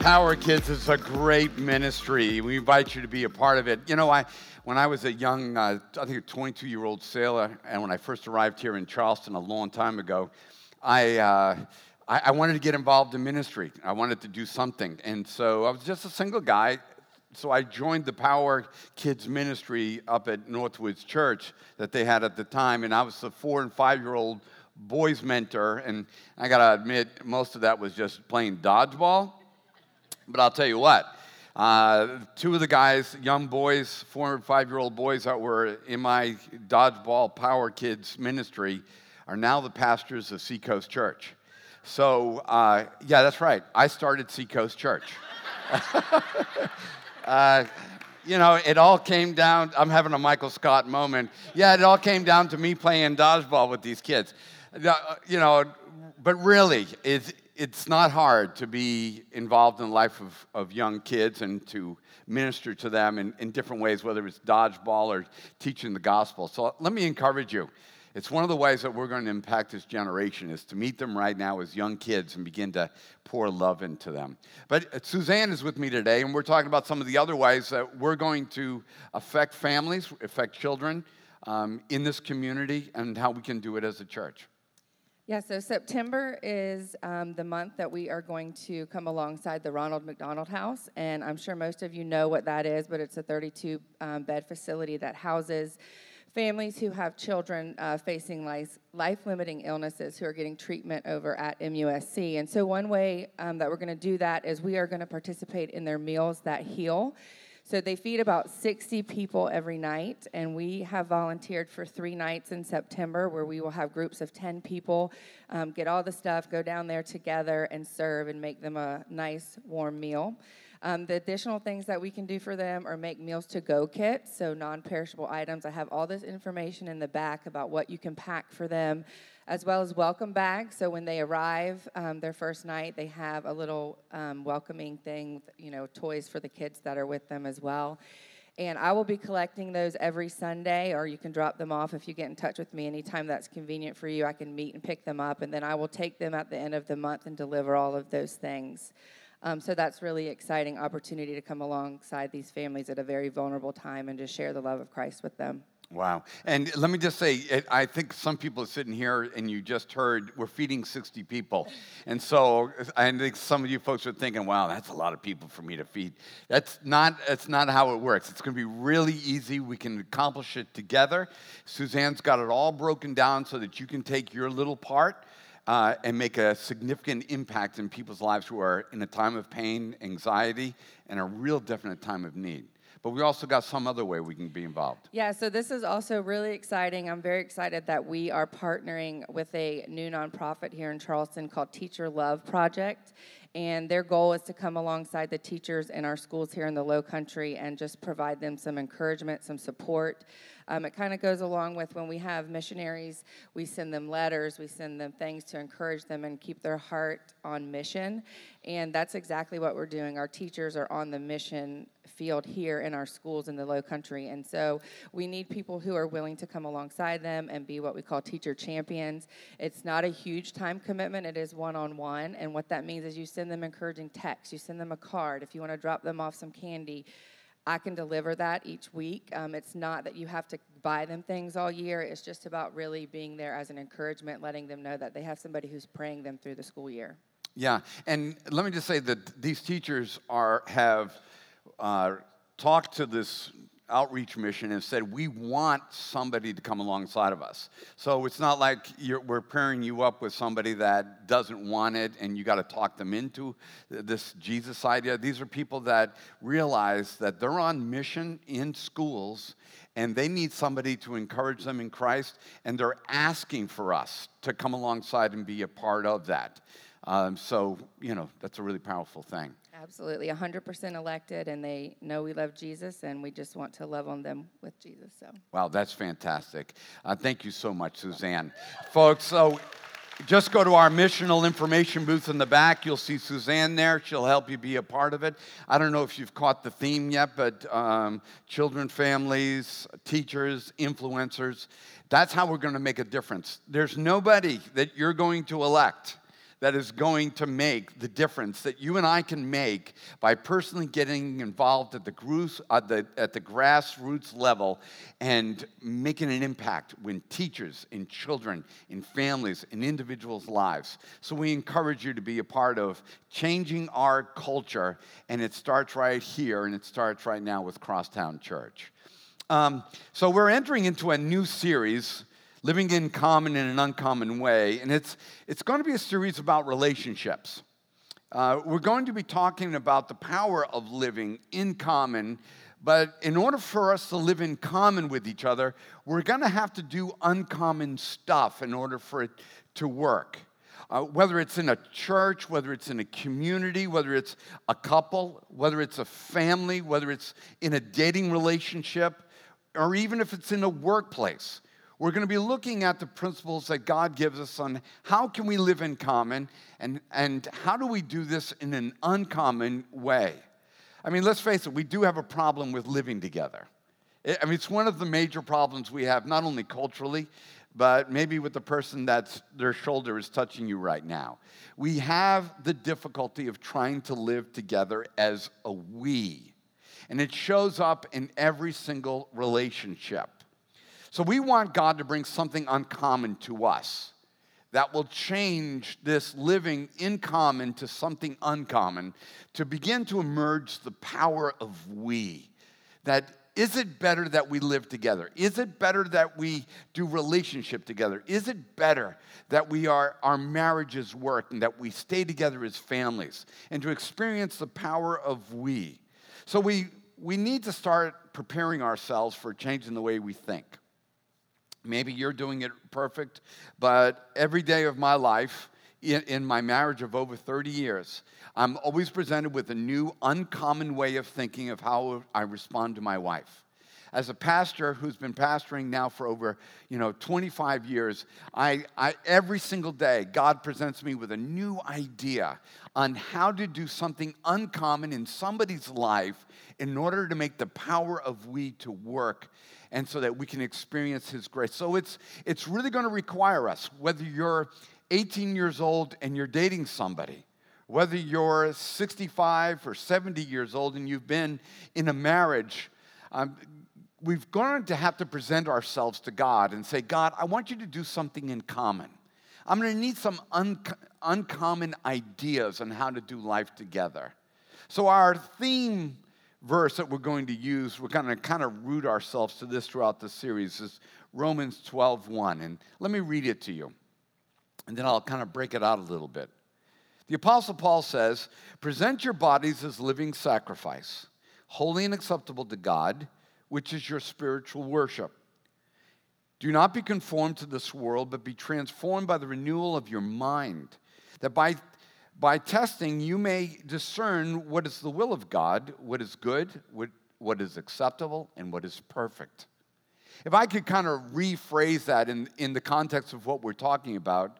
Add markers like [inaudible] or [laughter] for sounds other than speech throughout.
Power Kids is a great ministry. We invite you to be a part of it. You know, I when I was a young, uh, I think a 22 year old sailor, and when I first arrived here in Charleston a long time ago, I, uh, I, I wanted to get involved in ministry. I wanted to do something, and so I was just a single guy. So I joined the Power Kids ministry up at Northwoods Church that they had at the time, and I was the four and five year old boys mentor, and I gotta admit, most of that was just playing dodgeball. But I'll tell you what, uh, two of the guys, young boys, four and five year old boys that were in my dodgeball power kids ministry, are now the pastors of Seacoast Church. So, uh, yeah, that's right. I started Seacoast Church. [laughs] uh, you know, it all came down, I'm having a Michael Scott moment. Yeah, it all came down to me playing dodgeball with these kids. Uh, you know, but really, it's, it's not hard to be involved in the life of, of young kids and to minister to them in, in different ways, whether it's dodgeball or teaching the gospel. So let me encourage you. It's one of the ways that we're going to impact this generation is to meet them right now as young kids and begin to pour love into them. But Suzanne is with me today, and we're talking about some of the other ways that we're going to affect families, affect children um, in this community, and how we can do it as a church. Yeah, so September is um, the month that we are going to come alongside the Ronald McDonald House. And I'm sure most of you know what that is, but it's a 32 um, bed facility that houses families who have children uh, facing life limiting illnesses who are getting treatment over at MUSC. And so, one way um, that we're going to do that is we are going to participate in their Meals That Heal. So they feed about 60 people every night, and we have volunteered for three nights in September where we will have groups of 10 people um, get all the stuff, go down there together, and serve and make them a nice, warm meal. Um, the additional things that we can do for them are make meals to go kits, so non perishable items. I have all this information in the back about what you can pack for them as well as welcome bags. So when they arrive um, their first night, they have a little um, welcoming thing, you know, toys for the kids that are with them as well. And I will be collecting those every Sunday, or you can drop them off if you get in touch with me anytime that's convenient for you. I can meet and pick them up, and then I will take them at the end of the month and deliver all of those things. Um, so that's really exciting opportunity to come alongside these families at a very vulnerable time and just share the love of Christ with them. Wow. And let me just say, I think some people are sitting here and you just heard we're feeding 60 people. And so I think some of you folks are thinking, wow, that's a lot of people for me to feed. That's not, that's not how it works. It's going to be really easy. We can accomplish it together. Suzanne's got it all broken down so that you can take your little part. Uh, and make a significant impact in people's lives who are in a time of pain, anxiety, and a real definite time of need but we also got some other way we can be involved. Yeah, so this is also really exciting. I'm very excited that we are partnering with a new nonprofit here in Charleston called Teacher Love Project. And their goal is to come alongside the teachers in our schools here in the Low Country and just provide them some encouragement, some support. Um, it kind of goes along with when we have missionaries, we send them letters, we send them things to encourage them and keep their heart on mission. And that's exactly what we're doing. Our teachers are on the mission field here in our schools in the low country. And so we need people who are willing to come alongside them and be what we call teacher champions. It's not a huge time commitment, it is one on one. And what that means is you send them encouraging texts, you send them a card. If you want to drop them off some candy, I can deliver that each week. Um, it's not that you have to buy them things all year. It's just about really being there as an encouragement, letting them know that they have somebody who's praying them through the school year. Yeah, and let me just say that these teachers are have uh, talked to this outreach mission and said, We want somebody to come alongside of us. So it's not like we're pairing you up with somebody that doesn't want it and you got to talk them into this Jesus idea. These are people that realize that they're on mission in schools and they need somebody to encourage them in Christ, and they're asking for us to come alongside and be a part of that. Um, so, you know, that's a really powerful thing. Absolutely, 100% elected, and they know we love Jesus, and we just want to love on them with Jesus. So, wow, that's fantastic. Uh, thank you so much, Suzanne, folks. So, just go to our missional information booth in the back. You'll see Suzanne there. She'll help you be a part of it. I don't know if you've caught the theme yet, but um, children, families, teachers, influencers. That's how we're going to make a difference. There's nobody that you're going to elect that is going to make the difference that you and I can make by personally getting involved at the, at the, at the grassroots level and making an impact when teachers, in children, in families, in individuals' lives. So we encourage you to be a part of changing our culture, and it starts right here, and it starts right now with Crosstown Church. Um, so we're entering into a new series living in common in an uncommon way. And it's, it's going to be a series about relationships. Uh, we're going to be talking about the power of living in common, but in order for us to live in common with each other, we're going to have to do uncommon stuff in order for it to work. Uh, whether it's in a church, whether it's in a community, whether it's a couple, whether it's a family, whether it's in a dating relationship, or even if it's in a workplace we're going to be looking at the principles that God gives us on how can we live in common and, and how do we do this in an uncommon way. I mean, let's face it, we do have a problem with living together. I mean, it's one of the major problems we have, not only culturally, but maybe with the person that's their shoulder is touching you right now. We have the difficulty of trying to live together as a we. And it shows up in every single relationship. So we want God to bring something uncommon to us that will change this living in common to something uncommon, to begin to emerge the power of we. That is it better that we live together? Is it better that we do relationship together? Is it better that we are our marriages work and that we stay together as families and to experience the power of we? So we we need to start preparing ourselves for changing the way we think. Maybe you're doing it perfect, but every day of my life, in, in, my marriage of over 30 years, I'm always presented with a new, uncommon way of thinking of how I respond to my wife. As a pastor who's been pastoring now for over, you know, 25 years, I, I, every single day, God presents me with a new idea on how to do something uncommon in somebody's life in order to make the power of we to work and so that we can experience His grace. So it's, it's really going to require us, whether you're 18 years old and you're dating somebody, whether you're 65 or 70 years old and you've been in a marriage, um, we've going to have to present ourselves to God and say, God, I want you to do something in common. I'm going to need some un- uncommon ideas on how to do life together. So, our theme verse that we're going to use, we're going to kind of root ourselves to this throughout the series, is Romans 12 1. And let me read it to you, and then I'll kind of break it out a little bit. The Apostle Paul says, Present your bodies as living sacrifice, holy and acceptable to God, which is your spiritual worship. Do not be conformed to this world, but be transformed by the renewal of your mind, that by by testing, you may discern what is the will of God, what is good, what, what is acceptable, and what is perfect. If I could kind of rephrase that in, in the context of what we're talking about,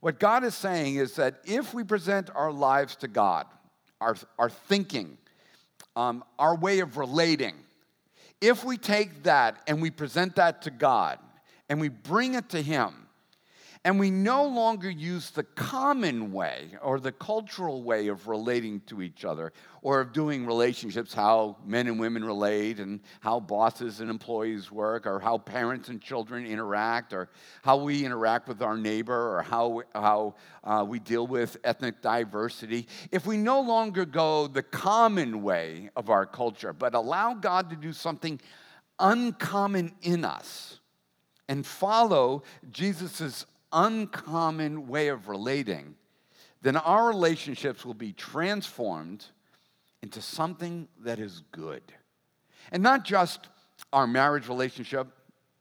what God is saying is that if we present our lives to God, our, our thinking, um, our way of relating, if we take that and we present that to God and we bring it to Him, and we no longer use the common way or the cultural way of relating to each other or of doing relationships, how men and women relate, and how bosses and employees work, or how parents and children interact, or how we interact with our neighbor, or how, how uh, we deal with ethnic diversity. If we no longer go the common way of our culture, but allow God to do something uncommon in us, and follow Jesus' uncommon way of relating, then our relationships will be transformed into something that is good. And not just our marriage relationship,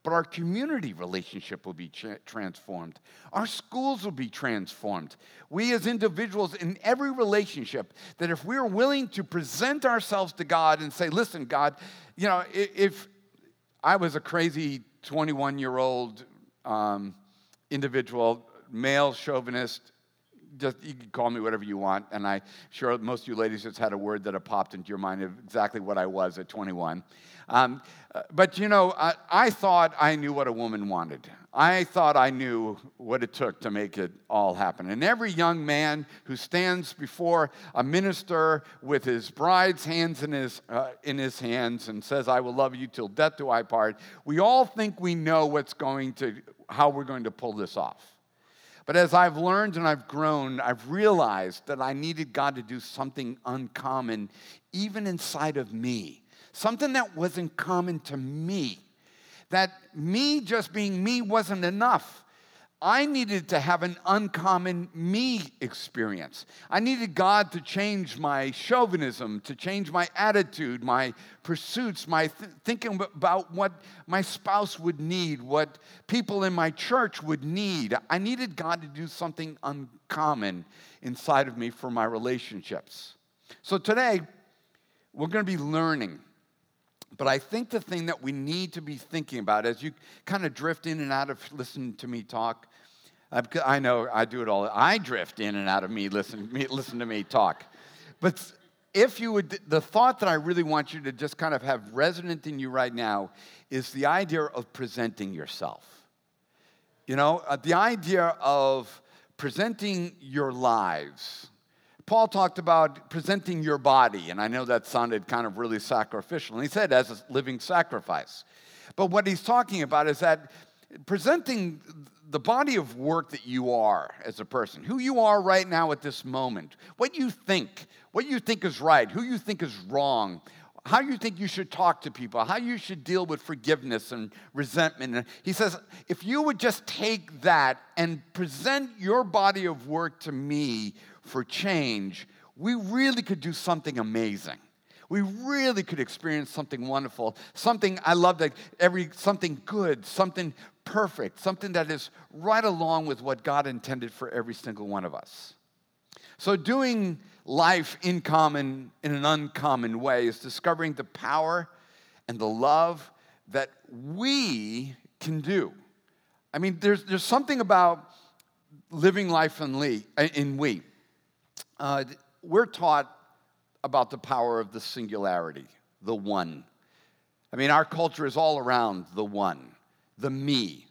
but our community relationship will be tra- transformed. Our schools will be transformed. We as individuals in every relationship, that if we're willing to present ourselves to God and say, listen, God, you know, if I was a crazy 21 year old um, individual, male chauvinist, just you can call me whatever you want. And I'm sure most of you ladies just had a word that popped into your mind of exactly what I was at 21. Um, uh, but you know, I, I thought I knew what a woman wanted. I thought I knew what it took to make it all happen. And every young man who stands before a minister with his bride's hands in his, uh, in his hands and says, I will love you till death do I part, we all think we know what's going to, how we're going to pull this off. But as I've learned and I've grown, I've realized that I needed God to do something uncommon, even inside of me, something that wasn't common to me that me just being me wasn't enough. I needed to have an uncommon me experience. I needed God to change my chauvinism, to change my attitude, my pursuits, my th- thinking about what my spouse would need, what people in my church would need. I needed God to do something uncommon inside of me for my relationships. So today, we're going to be learning but I think the thing that we need to be thinking about as you kind of drift in and out of listening to me talk, I know I do it all. I drift in and out of me listen, me, listen to me talk. But if you would, the thought that I really want you to just kind of have resonant in you right now is the idea of presenting yourself. You know, uh, the idea of presenting your lives Paul talked about presenting your body, and I know that sounded kind of really sacrificial. And he said, as a living sacrifice. But what he's talking about is that presenting the body of work that you are as a person, who you are right now at this moment, what you think, what you think is right, who you think is wrong, how you think you should talk to people, how you should deal with forgiveness and resentment. He says, if you would just take that and present your body of work to me for change, we really could do something amazing. We really could experience something wonderful, something I love that every something good, something perfect, something that is right along with what God intended for every single one of us. So doing life in common in an uncommon way is discovering the power and the love that we can do. I mean, there's, there's something about living life in, Lee, in we. Uh, we're taught about the power of the singularity, the one. I mean, our culture is all around the one, the me.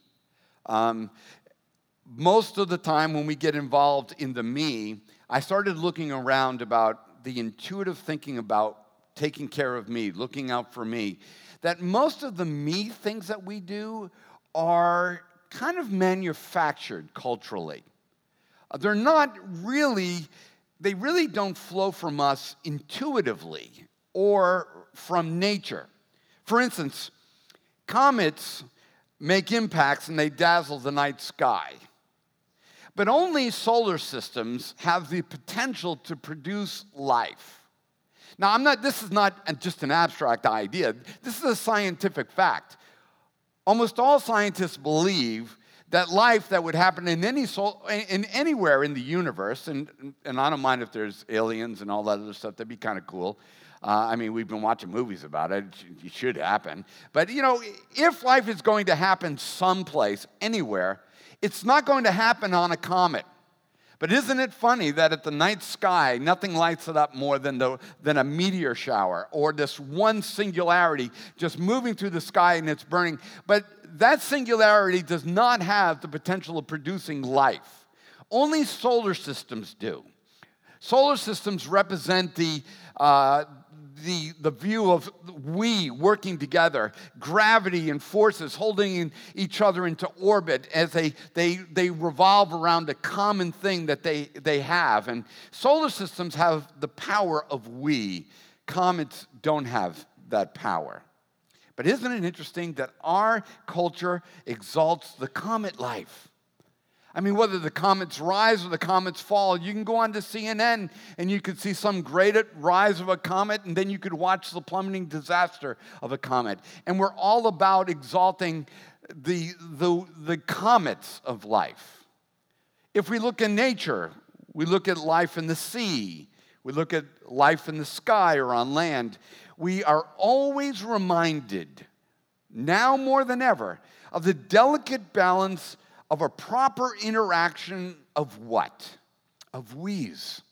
Um, most of the time, when we get involved in the me, I started looking around about the intuitive thinking about taking care of me, looking out for me. That most of the me things that we do are kind of manufactured culturally. They're not really they really don't flow from us intuitively or from nature. For instance, comets make impacts and they dazzle the night sky. But only solar systems have the potential to produce life. Now, I'm not, this is not just an abstract idea, this is a scientific fact. Almost all scientists believe that life that would happen in any soul, in anywhere in the universe, and, and I don't mind if there's aliens and all that other stuff, that'd be kind of cool. Uh, I mean, we've been watching movies about it. It should happen. But, you know, if life is going to happen someplace, anywhere, it's not going to happen on a comet. But isn't it funny that at the night sky, nothing lights it up more than, the, than a meteor shower or this one singularity just moving through the sky and it's burning? But that singularity does not have the potential of producing life. Only solar systems do. Solar systems represent the, uh, the, the view of we working together, gravity and forces holding each other into orbit as they, they, they revolve around a common thing that they, they have. And solar systems have the power of we. Comets don't have that power. But isn't it interesting that our culture exalts the comet life? I mean, whether the comets rise or the comets fall, you can go on to CNN and you could see some great rise of a comet, and then you could watch the plummeting disaster of a comet. And we're all about exalting the, the, the comets of life. If we look in nature, we look at life in the sea, we look at life in the sky or on land, we are always reminded, now more than ever, of the delicate balance of a proper interaction of what? Of we's.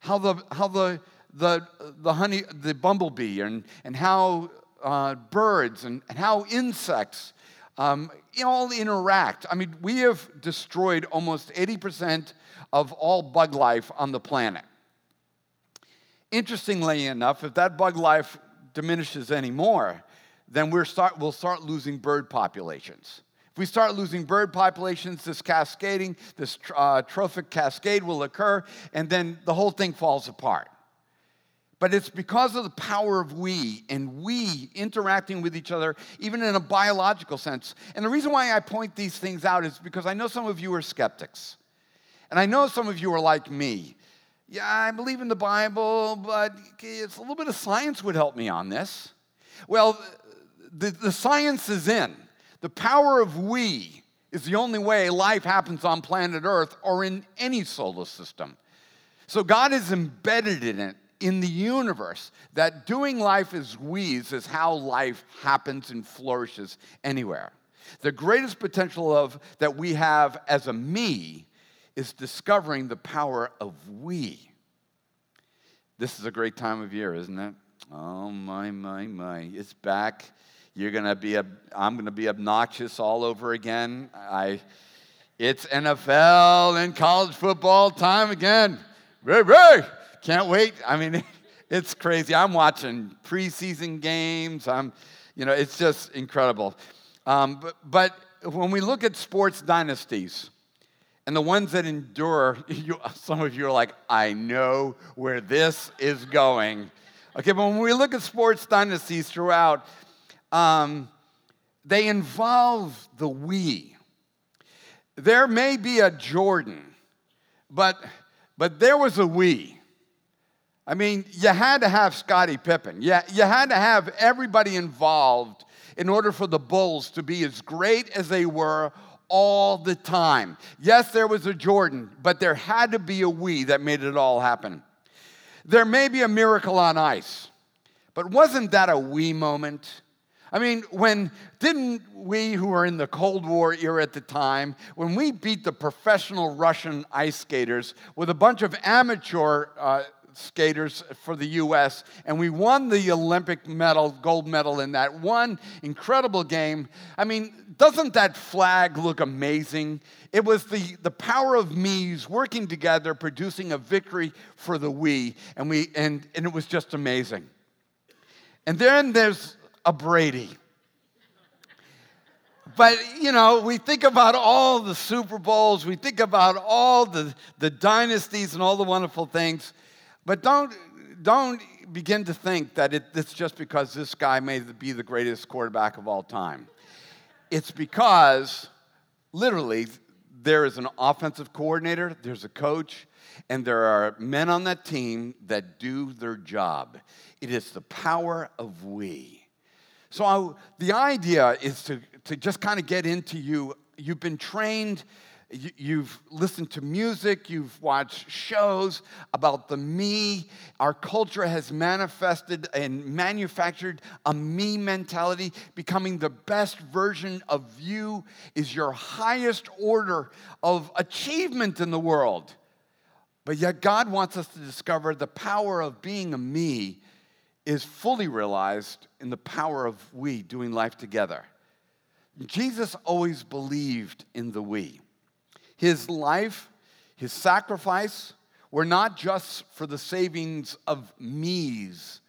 How the, how the, the, the honey, the bumblebee, and, and how uh, birds and, and, how insects um, all interact. I mean, we have destroyed almost 80% of all bug life on the planet. Interestingly enough, if that bug life diminishes anymore, then we're start, we'll start losing bird populations. If we start losing bird populations, this cascading, this uh, trophic cascade will occur, and then the whole thing falls apart. But it's because of the power of we and we interacting with each other, even in a biological sense. And the reason why I point these things out is because I know some of you are skeptics. And I know some of you are like me. Yeah, I believe in the Bible, but it's a little bit of science would help me on this. Well, the, the science is in. The power of we is the only way life happens on planet Earth or in any solar system. So God is embedded in it, in the universe, that doing life as we's is how life happens and flourishes anywhere. The greatest potential of that we have as a me is discovering the power of we. This is a great time of year, isn't it? Oh my my my. It's back you're to be, I'm to be obnoxious all over again. I, it's NFL and college football time again. Ray, Ray, can't wait. I mean, [laughs] it's crazy. I'm watching preseason games. I'm, you know, it's just incredible. Um, but, but when we look at sports dynasties, and the ones that endure, [laughs] you, some of you are like, I know where this is going. Okay, but when we look at sports dynasties throughout, um, they involve the we. There may be a Jordan, but, but there was a we. I mean, you had to have Scottie Pippen. Yeah, you had to have everybody involved in order for the Bulls to be as great as they were all the time. Yes, there was a Jordan, but there had to be a we that made it all happen. There may be a miracle on ice, but wasn't that a we moment? I mean, when didn't we, who were in the Cold War era at the time, when we beat the professional Russian ice skaters with a bunch of amateur uh, skaters for the U.S., and we won the Olympic medal, gold medal in that one incredible game. I mean, doesn't that flag look amazing? It was the, the power of me's working together, producing a victory for the we, and, we and, and it was just amazing. And then there's a Brady. But, you know, we think about all the Super Bowls, we think about all the, the dynasties and all the wonderful things, but don't, don't begin to think that it, it's just because this guy may be the greatest quarterback of all time. It's because, literally, there is an offensive coordinator, there's a coach, and there are men on that team that do their job. It is the power of we. So I, the idea is to, to just kind of get into you. You've been trained, you've listened to music, you've watched shows about the me. Our culture has manifested and manufactured a me mentality. Becoming the best version of you is your highest order of achievement in the world. But yet, God wants us to discover the power of being a me is fully realized in the power of we doing life together. Jesus always believed in the we. His life, his sacrifice were not just for the savings of me's,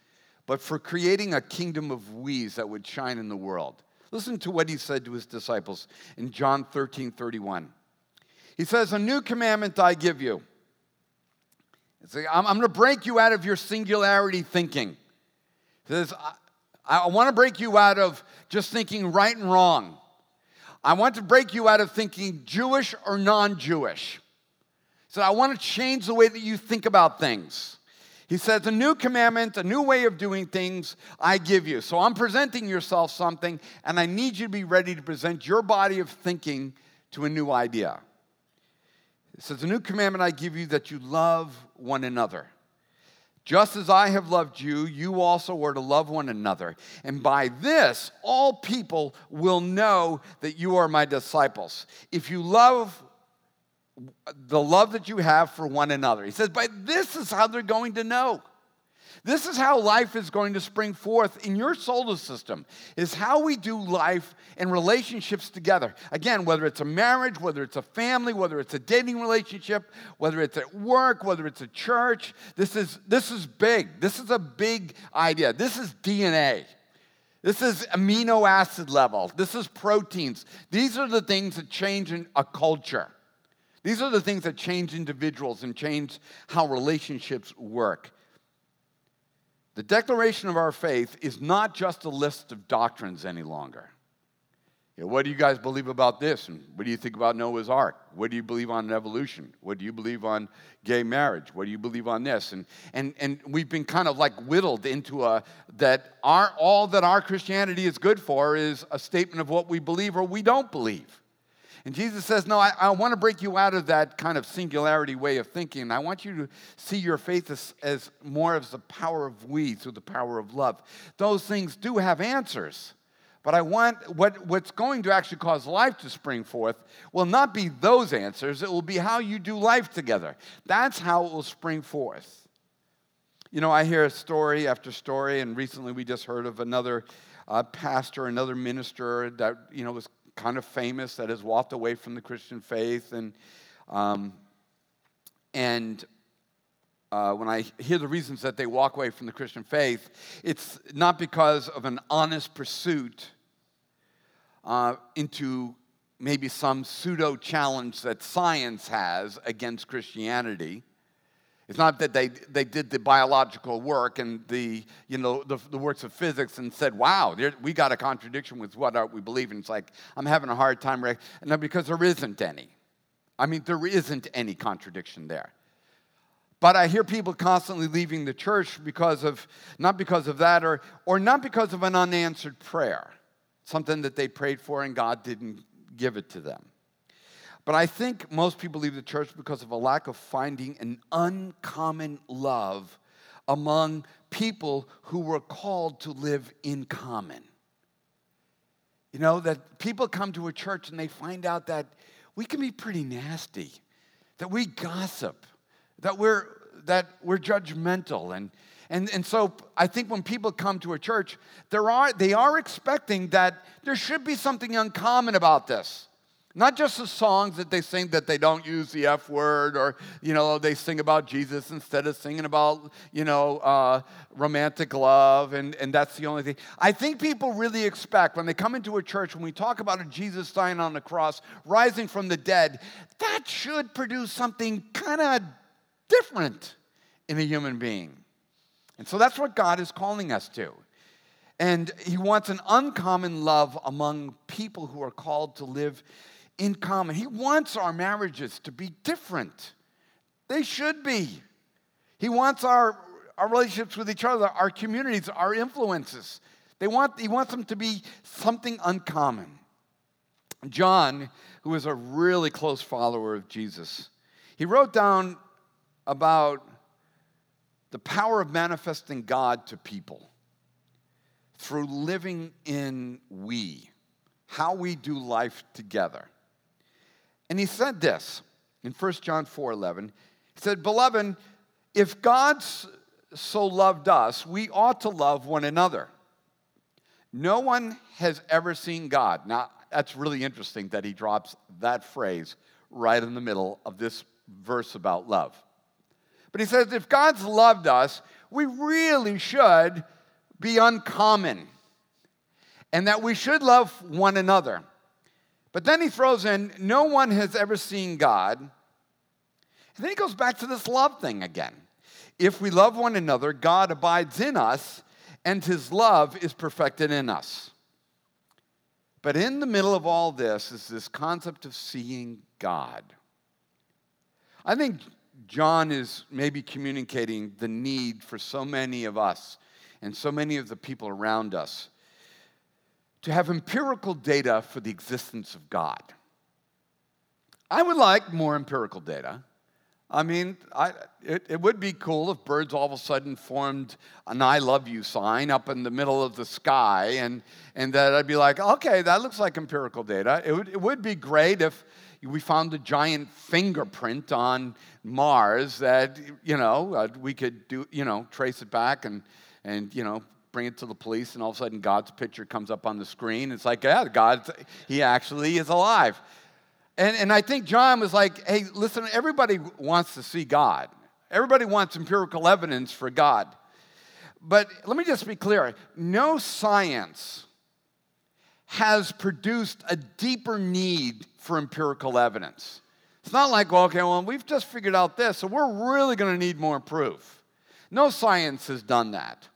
but for creating a kingdom of we's that would shine in the world. Listen to what he said to his disciples in John 13 31. He says, A new commandment I give you. I'm, going to break you out of your singularity thinking He says, I, I want to break you out of just thinking right and wrong. I want to break you out of thinking Jewish or non Jewish. So I want to change the way that you think about things. He says, A new commandment, a new way of doing things, I give you. So I'm presenting yourself something, and I need you to be ready to present your body of thinking to a new idea. It says, A new commandment I give you that you love one another. Just as I have loved you, you also are to love one another. And by this, all people will know that you are my disciples. If you love the love that you have for one another. He says, by this is how they're going to know This is how life is going to spring forth in your solar system, is how we do life and relationships together. Again, whether it's a marriage, whether it's a family, whether it's a dating relationship, whether it's at work, whether it's a church, this is, this is big. This is a big idea. This is DNA. This is amino acid level. This is proteins. These are the things that change in a culture. These are the things that change individuals and change how relationships work. The declaration of our faith is not just a list of doctrines any longer. You know, what do you guys believe about this? And what do you think about Noah's Ark? What do you believe on evolution? What do you believe on gay marriage? What do you believe on this? And, and, and we've been kind of like whittled into a that our, all that our Christianity is good for is a statement of what we believe or we don't believe. And Jesus says, No, I, I want to break you out of that kind of singularity way of thinking. I want you to see your faith as, as more as the power of we through the power of love. Those things do have answers. But I want what, what's going to actually cause life to spring forth will not be those answers, it will be how you do life together. That's how it will spring forth. You know, I hear story after story, and recently we just heard of another uh, pastor, another minister that, you know, was kind of famous that has walked away from the Christian faith. And, um, and uh, when I hear the reasons that they walk away from the Christian faith, it's not because of an honest pursuit uh, into maybe some pseudo challenge that science has against Christianity. It's not that they, they did the biological work and the, you know, the, the works of physics and said, wow, there, we got a contradiction with what we believe. And it's like, I'm having a hard time. No, because there isn't any. I mean, there isn't any contradiction there. But I hear people constantly leaving the church because of, not because of that, or, or not because of an unanswered prayer, something that they prayed for and God didn't give it to them. But I think most people leave the church because of a lack of finding an uncommon love among people who were called to live in common. You know, that people come to a church and they find out that we can be pretty nasty, that we gossip, that we're, that we're judgmental. And, and, and so I think when people come to a church, there are, they are expecting that there should be something uncommon about this. Not just the songs that they sing that they don't use the F word or, you know, they sing about Jesus instead of singing about, you know, uh, romantic love and, and that's the only thing. I think people really expect when they come into a church, when we talk about a Jesus dying on the cross, rising from the dead, that should produce something kind of different in a human being. And so that's what God is calling us to. And He wants an uncommon love among people who are called to live in common. He wants our marriages to be different. They should be. He wants our, our relationships with each other, our communities, our influences. They want, he wants them to be something uncommon. John, who was a really close follower of Jesus, he wrote down about the power of manifesting God to people through living in we, how we do life together. And he said this in 1 John 4 11. He said, Beloved, if God so loved us, we ought to love one another. No one has ever seen God. Now, that's really interesting that he drops that phrase right in the middle of this verse about love. But he says, if God's loved us, we really should be uncommon and that we should love one another. But then he throws in, no one has ever seen God. And then he goes back to this love thing again. If we love one another, God abides in us, and his love is perfected in us. But in the middle of all this is this concept of seeing God. I think John is maybe communicating the need for so many of us and so many of the people around us to have empirical data for the existence of God. I would like more empirical data. I mean, I, it, it, would be cool if birds all of a sudden formed an I love you sign up in the middle of the sky, and, and that I'd be like, okay, that looks like empirical data. It would, it would be great if, we found a giant fingerprint on Mars that, you know, uh, we could do, you know, trace it back and, and, you know, bring it to the police, and all of a sudden God's picture comes up on the screen. It's like, yeah, God, he actually is alive. And, and I think John was like, hey, listen, everybody wants to see God. Everybody wants empirical evidence for God. But let me just be clear no science has produced a deeper need for empirical evidence. It's not like, well, okay, well, we've just figured out this, so we're really going to need more proof. No science has done that.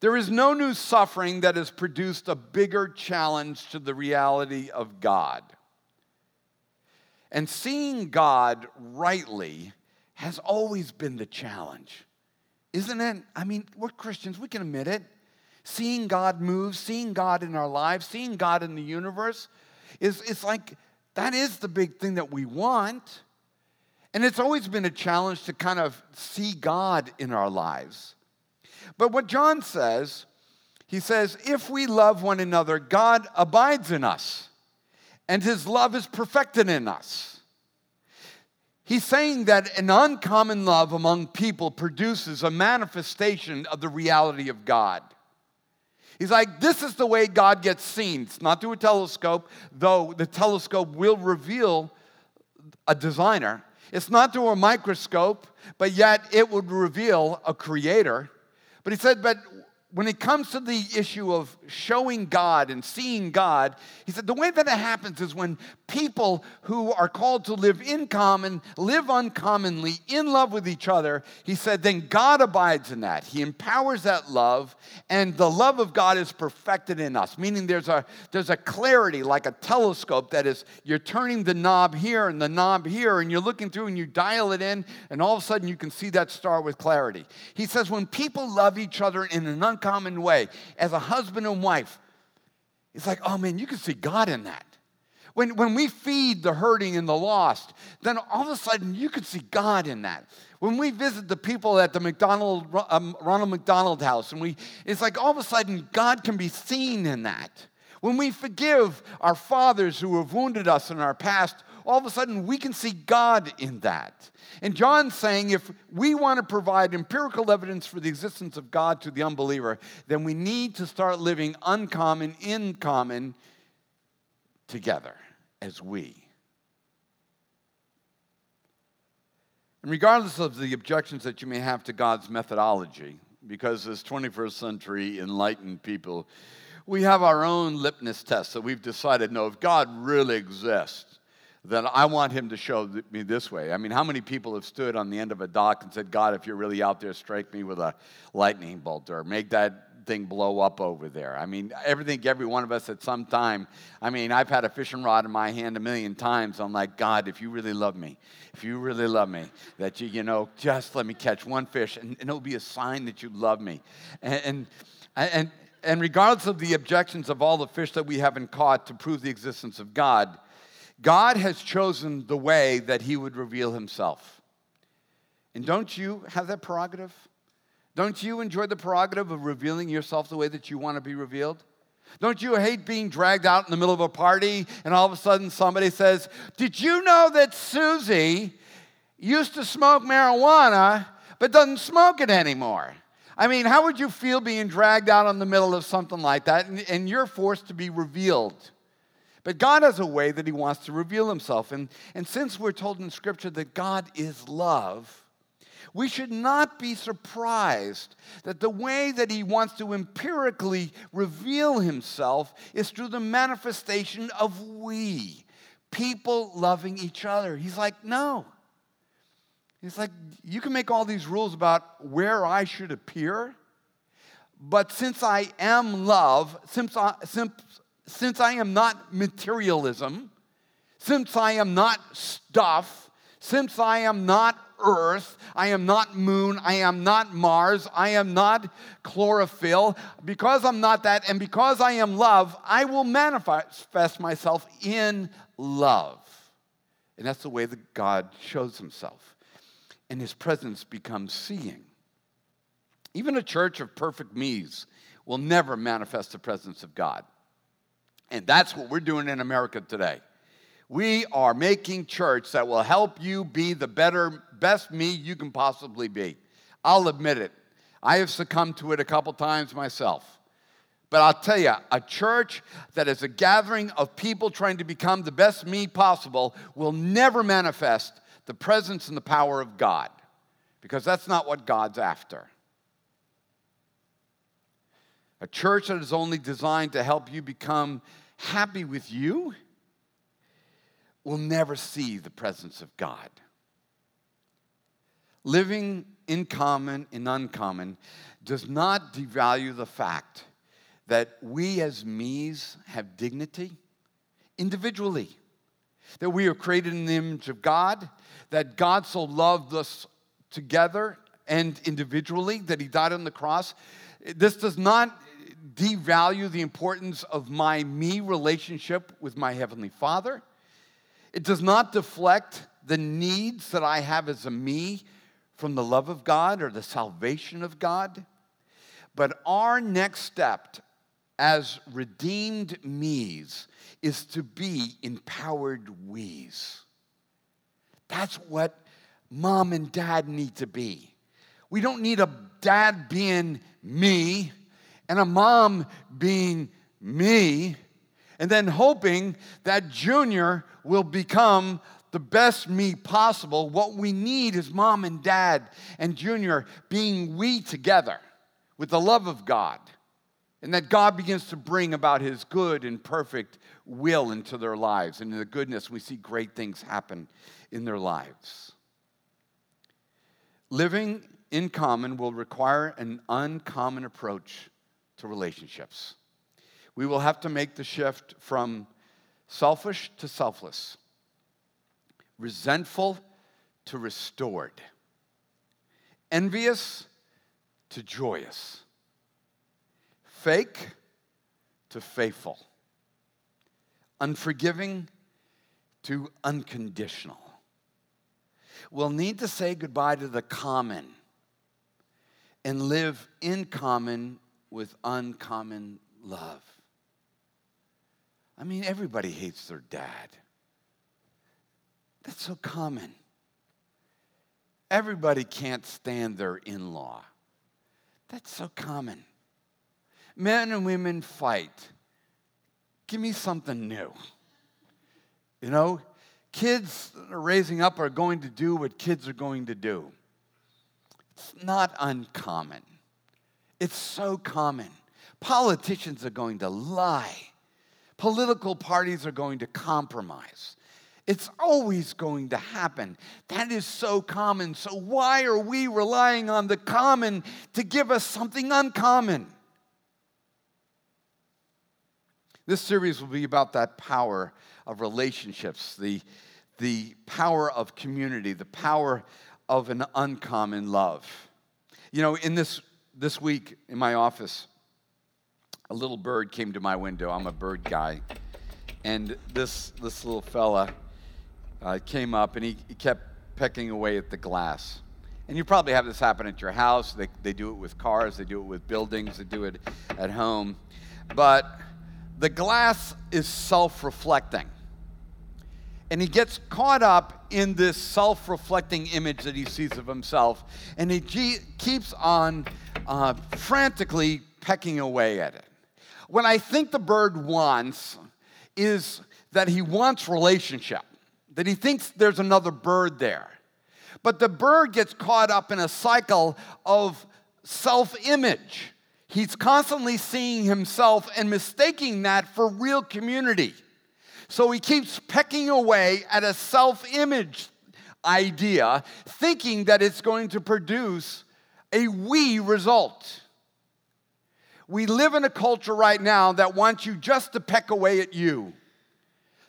There is no new suffering that has produced a bigger challenge to the reality of God. And seeing God rightly has always been the challenge, isn't it? I mean, we're Christians, we can admit it. Seeing God move, seeing God in our lives, seeing God in the universe is it's like that is the big thing that we want. And it's always been a challenge to kind of see God in our lives. But what John says, he says, if we love one another, God abides in us, and his love is perfected in us. He's saying that an uncommon love among people produces a manifestation of the reality of God. He's like, this is the way God gets seen. It's not through a telescope, though the telescope will reveal a designer. It's not through a microscope, but yet it would reveal a creator. But he said, but when it comes to the issue of showing God and seeing God, he said the way that it happens is when people who are called to live in common live uncommonly in love with each other. He said, then God abides in that. He empowers that love, and the love of God is perfected in us, meaning there's a, there's a clarity like a telescope that is, you're turning the knob here and the knob here, and you're looking through and you dial it in, and all of a sudden you can see that star with clarity. He says, when people love each other in an uncommon way, as a husband and wife, it's like, oh man, you can see God in that. When, when we feed the hurting and the lost, then all of a sudden you can see God in that. When we visit the people at the McDonald, um, Ronald McDonald House, and we, it's like all of a sudden God can be seen in that. When we forgive our fathers who have wounded us in our past, all of a sudden we can see God in that. And John's saying if we want to provide empirical evidence for the existence of God to the unbeliever, then we need to start living uncommon, in common together as we. And regardless of the objections that you may have to God's methodology, because as 21st century enlightened people, we have our own litmus test that we've decided no, if God really exists, then I want him to show me this way. I mean, how many people have stood on the end of a dock and said, God, if you're really out there, strike me with a lightning bolt or make that thing blow up over there? I mean, everything, every one of us at some time. I mean, I've had a fishing rod in my hand a million times. I'm like, God, if you really love me, if you really love me, that you, you know, just let me catch one fish and, and it'll be a sign that you love me. And, and, and, and regardless of the objections of all the fish that we haven't caught to prove the existence of God, God has chosen the way that he would reveal himself. And don't you have that prerogative? Don't you enjoy the prerogative of revealing yourself the way that you want to be revealed? Don't you hate being dragged out in the middle of a party and all of a sudden somebody says, Did you know that Susie used to smoke marijuana but doesn't smoke it anymore? I mean, how would you feel being dragged out in the middle of something like that and, and you're forced to be revealed? But God has a way that He wants to reveal Himself. And, and since we're told in Scripture that God is love, we should not be surprised that the way that He wants to empirically reveal Himself is through the manifestation of we, people loving each other. He's like, no. He's like, you can make all these rules about where I should appear, but since I am love, since I, since I am not materialism, since I am not stuff, since I am not earth, I am not moon, I am not Mars, I am not chlorophyll, because I'm not that, and because I am love, I will manifest myself in love. And that's the way that God shows himself. And his presence becomes seeing. Even a church of perfect me's will never manifest the presence of God. And that's what we're doing in America today. We are making church that will help you be the better, best me you can possibly be. I'll admit it. I have succumbed to it a couple times myself. But I'll tell you, a church that is a gathering of people trying to become the best me possible will never manifest the presence and the power of God because that's not what God's after. A church that is only designed to help you become happy with you will never see the presence of God. Living in common and uncommon does not devalue the fact that we as me's have dignity individually, that we are created in the image of God, that God so loved us together and individually that he died on the cross. This does not devalue the importance of my me relationship with my Heavenly Father. It does not deflect the needs that I have as a me from the love of God or the salvation of God. But our next step as redeemed me's is to be empowered we's. That's what mom and dad need to be. We don't need a dad being me and a mom being me, and then hoping that Junior will become the best me possible. What we need is mom and dad and Junior being we together with the love of God. And that God begins to bring about his good and perfect will into their lives. And in the goodness, we see great things happen in their lives. Living in common will require an uncommon approach relationships. We will have to make the shift from selfish to selfless, resentful to restored, envious to joyous, fake to faithful, unforgiving to unconditional. We'll need to say goodbye to the common and live in common with uncommon love. I mean, everybody hates their dad. That's so common. Everybody can't stand their in law. That's so common. Men and women fight. Give me something new. You know, kids raising up are going to do what kids are going to do. It's not uncommon. It's so common. Politicians are going to lie. Political parties are going to compromise. It's always going to happen. That is so common. So, why are we relying on the common to give us something uncommon? This series will be about that power of relationships, the, the power of community, the power of an uncommon love. You know, in this this week in my office, a little bird came to my window. I'm a bird guy. And this, this little fella uh, came up and he, he kept pecking away at the glass. And you probably have this happen at your house. They, they do it with cars, they do it with buildings, they do it at home. But the glass is self reflecting. And he gets caught up in this self reflecting image that he sees of himself. And he ge- keeps on uh, frantically pecking away at it. What I think the bird wants is that he wants relationship, that he thinks there's another bird there. But the bird gets caught up in a cycle of self image. He's constantly seeing himself and mistaking that for real community. So he keeps pecking away at a self image idea, thinking that it's going to produce a we result. We live in a culture right now that wants you just to peck away at you,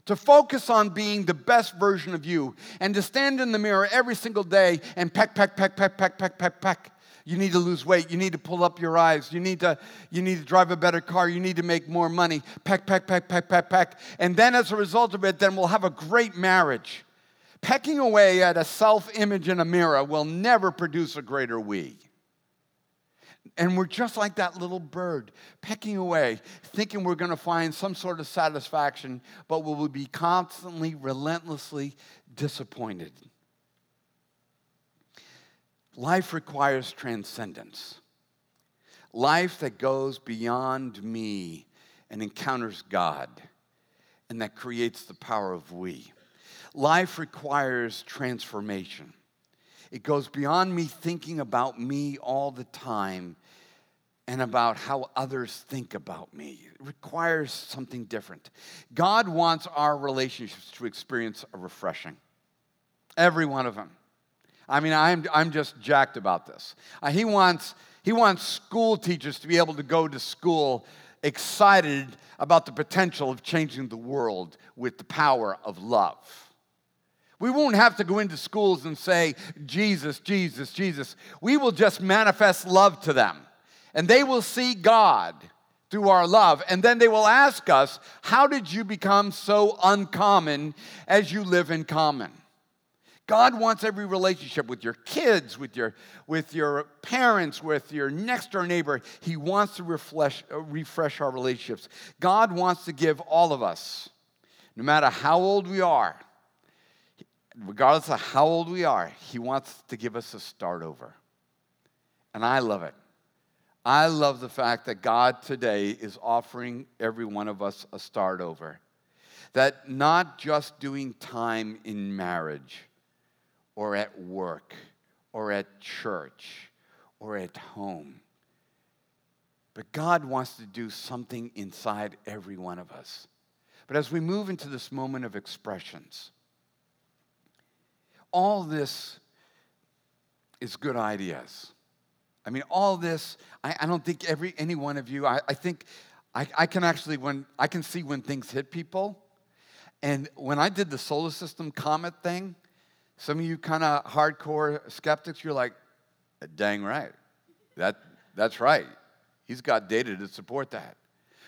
to focus on being the best version of you, and to stand in the mirror every single day and peck, peck, peck, peck, peck, peck, peck, peck. You need to lose weight. You need to pull up your eyes. You need to, you need to drive a better car. You need to make more money. Peck, peck, peck, peck, peck, peck. And then as a result of it, then we'll have a great marriage. Pecking away at a self image in a mirror will never produce a greater we. And we're just like that little bird, pecking away, thinking we're going to find some sort of satisfaction, but we will be constantly, relentlessly disappointed. Life requires transcendence. Life that goes beyond me and encounters God and that creates the power of we. Life requires transformation. It goes beyond me thinking about me all the time and about how others think about me. It requires something different. God wants our relationships to experience a refreshing. Every one of them. I mean, I'm, I'm just jacked about this. Uh, he, wants, he wants school teachers to be able to go to school excited about the potential of changing the world with the power of love. We won't have to go into schools and say, Jesus, Jesus, Jesus. We will just manifest love to them and they will see God through our love. And then they will ask us, How did you become so uncommon as you live in common? God wants every relationship with your kids, with your, with your parents, with your next door neighbor. He wants to refresh, uh, refresh our relationships. God wants to give all of us, no matter how old we are, regardless of how old we are, He wants to give us a start over. And I love it. I love the fact that God today is offering every one of us a start over. That not just doing time in marriage or at work or at church or at home, but God wants to do something inside every one of us. But as we move into this moment of expressions, all this is good ideas. I mean, all this, I, I don't think every any one of you, I, I think I, I can actually, when I can see when things hit people. And when I did the solar system comet thing, some of you kind of hardcore skeptics, you're like, dang right. That, that's right. He's got data to support that.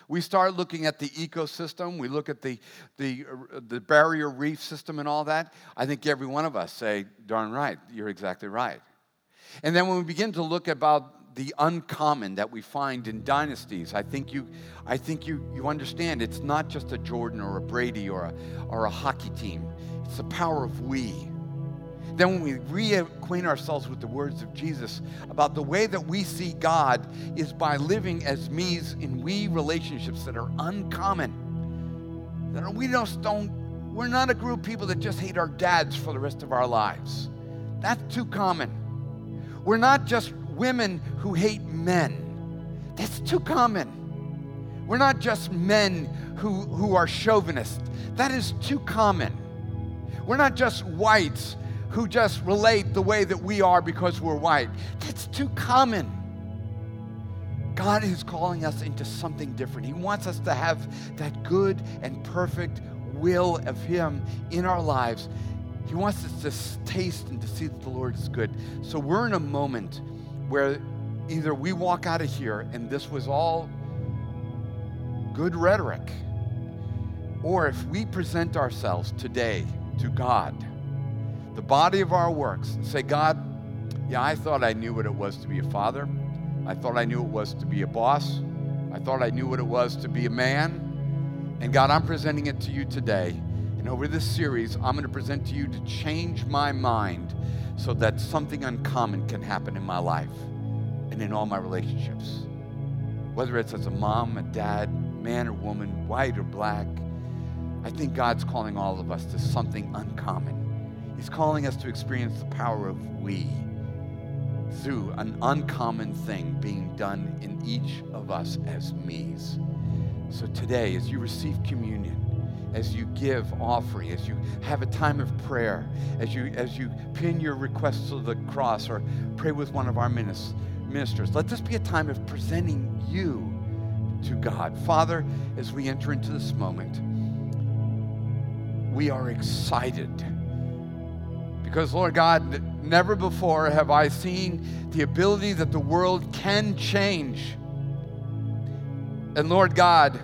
We start looking at the ecosystem, we look at the, the, the barrier reef system and all that. I think every one of us say, darn right, you're exactly right. And then when we begin to look about the uncommon that we find in dynasties, I think you, I think you, you understand it's not just a Jordan or a Brady or a, or a hockey team. It's the power of we. Then we reacquaint ourselves with the words of Jesus about the way that we see God is by living as me's in we relationships that are uncommon. That we just don't, we're not a group of people that just hate our dads for the rest of our lives. That's too common. We're not just women who hate men. That's too common. We're not just men who, who are chauvinists. That is too common. We're not just whites who just relate the way that we are because we're white. That's too common. God is calling us into something different. He wants us to have that good and perfect will of Him in our lives. He wants us to taste and to see that the Lord is good. So we're in a moment where either we walk out of here and this was all good rhetoric, or if we present ourselves today to God, the body of our works, and say, God, yeah, I thought I knew what it was to be a father. I thought I knew it was to be a boss. I thought I knew what it was to be a man. And God, I'm presenting it to you today. And over this series, I'm going to present to you to change my mind so that something uncommon can happen in my life and in all my relationships. Whether it's as a mom, a dad, man or woman, white or black, I think God's calling all of us to something uncommon. He's calling us to experience the power of we through an uncommon thing being done in each of us as me's. So today, as you receive communion, as you give offering, as you have a time of prayer, as you as you pin your requests to the cross or pray with one of our ministers. Let this be a time of presenting you to God. Father, as we enter into this moment, we are excited because, Lord God, never before have I seen the ability that the world can change. And Lord God,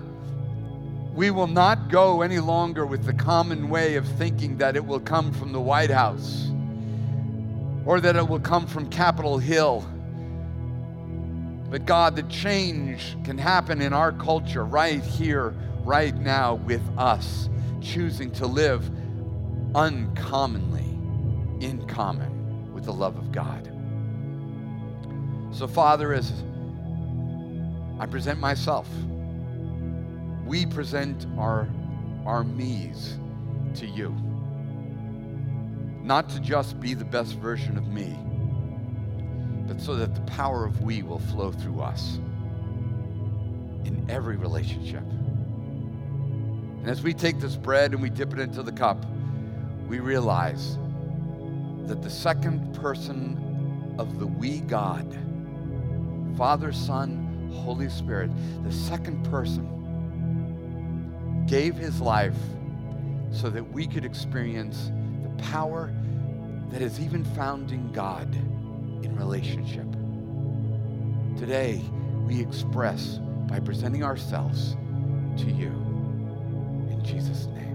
we will not go any longer with the common way of thinking that it will come from the White House or that it will come from Capitol Hill But God, the change can happen in our culture right here, right now, with us choosing to live uncommonly in common with the love of God. So, Father, as I present myself, we present our, our me's to you. Not to just be the best version of me, but so that the power of we will flow through us in every relationship. And as we take this bread and we dip it into the cup, we realize that the second person of the we God, Father, Son, Holy Spirit, the second person, gave his life so that we could experience the power that is even found in God in relationship. Today, we express by presenting ourselves to you. In Jesus' name.